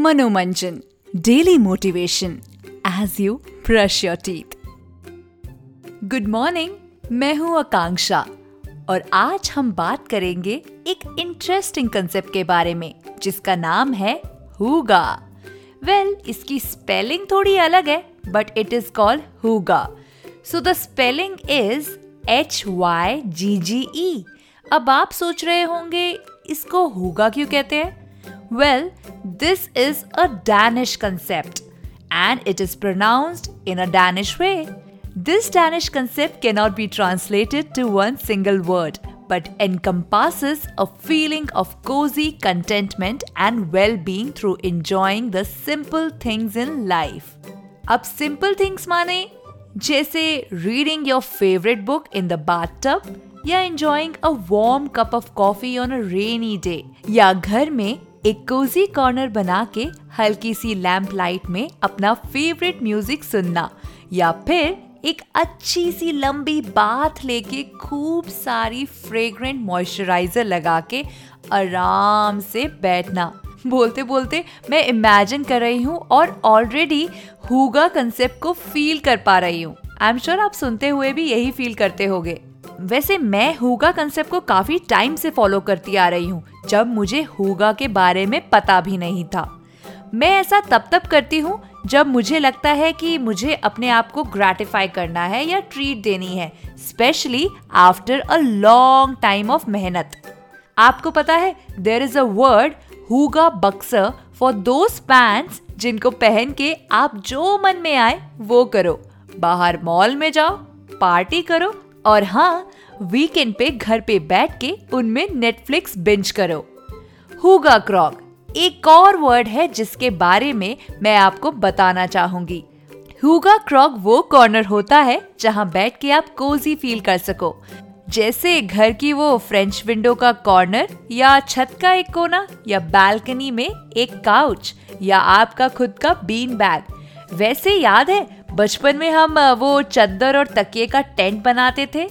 Manomanjan daily motivation as you brush your teeth good morning मैं हूँ आकांक्षा और आज हम बात करेंगे एक इंटरेस्टिंग कंसेप्ट के बारे में जिसका नाम है हुगा। वेल well, इसकी स्पेलिंग थोड़ी अलग है but it is called hygge. So the spelling is H Y G G E अब आप सोच रहे होंगे इसको हुगा क्यों कहते हैं? Well, this is a Danish concept and it is pronounced in a Danish way. This Danish concept cannot be translated to one single word but encompasses a feeling of cozy contentment and well being through enjoying the simple things in life. अब simple things माने जैसे reading your favorite book in the bathtub या enjoying a warm cup of coffee on a rainy day या घर में एक Cozi corner बना के हल्की सी लैम्प लाइट में अपना फेवरेट म्यूज़िक सुनना, या फिर एक अच्छी सी लंबी बात लेके खूब सारी फ्रेग्रेंट मॉइस्चराइजर लगा के आराम से बैठना। बोलते बोलते मैं इमेजिन कर रही हूँ और ऑलरेडी हुगा कंसेप्ट को फील कर पा रही हूँ। आई एम श्योर आप सुनते हुए भी यही फील करते होगे। वैसे मैं हुगा कंसेप्ट को काफ़ी टाइम से फॉलो करती आ रही हूँ, जब मुझे हुगा के बारे में पता भी नहीं था। मैं ऐसा तब तब करती हूँ, जब मुझे लगता है कि मुझे अपने आप को ग्रेटिफाई करना है या ट्रीट देनी है specially after a long time of मेहनत। आपको पता है there is a word hygge bukser for those pants जिनको पहन के आप जो मन में आए, वो करो। बाहर मॉल में जाओ पार्टी करो और हाँ वीकेंड पे घर पे बैठ के उनमें नेटफ्लिक्स बिंज करो। हुगा क्रॉग एक और वर्ड है जिसके बारे में मैं आपको बताना चाहूँगी। हुगा क्रॉग वो कॉर्नर होता है जहाँ बैठ के आप कोजी फील कर सको। जैसे घर की वो फ्रेंच विंडो का कॉर्नर या छत का एक कोना या बालकनी में एक काउच या आपका खुद का बीन बैग वैसे याद है बचपन में हम वो चद्दर और तकिए का टेंट बनाते थे।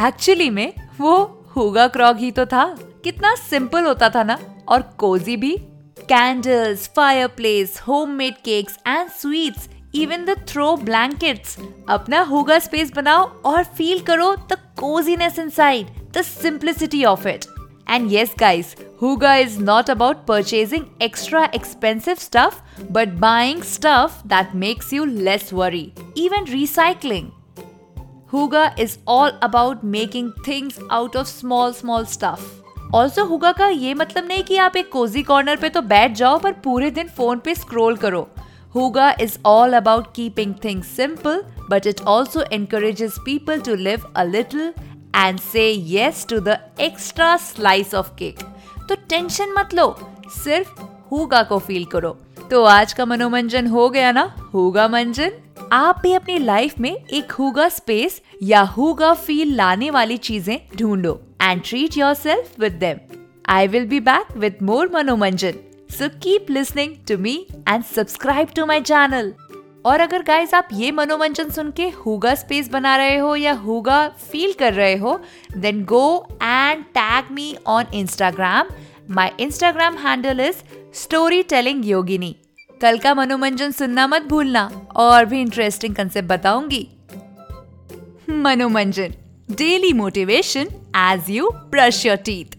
एक्चुअली में वो हुगा क्रॉग ही तो था। कितना सिंपल होता था ना। और कोजी भी। Candles fireplace homemade cakes and sweets even the throw blankets. अपना हुगा स्पेस बनाओ और फील करो the cosiness inside the simplicity of it. And yes, guys, Huga is not about purchasing extra expensive stuff, but buying stuff that makes you less worry. Even recycling. Huga is all about making things out of small small stuff. Also hygge का ये मतलब नहीं कि आप एक Cozi corner पे तो बैठ जाओ पर पूरे दिन फोन पे स्क्रॉल करो hygge is all about keeping things simple but it also encourages people to live a little and say yes to the extra slice of cake तो टेंशन मत लो। सिर्फ़ हुगा को फील करो। तो आज का मनोरंजन हो गया ना? हुगा मंजन? आप भी अपनी लाइफ में एक हुगा स्पेस या हुगा फील लाने वाली चीज़ें ढूंढो and treat yourself with them I will be back with more Manomanjan. So keep listening to me and subscribe to my channel और अगर गाइस आप ये मनोरंजन सुन के हुगा स्पेस बना रहे हो या हुगा फील कर रहे हो then go and tag me on Instagram my Instagram handle is story telling Yogini कल का मनोमंजन सुनना मत भूलना, और भी इंटरेस्टिंग कंसेप्ट बताऊँगी। Manomanjan daily motivation as you brush your teeth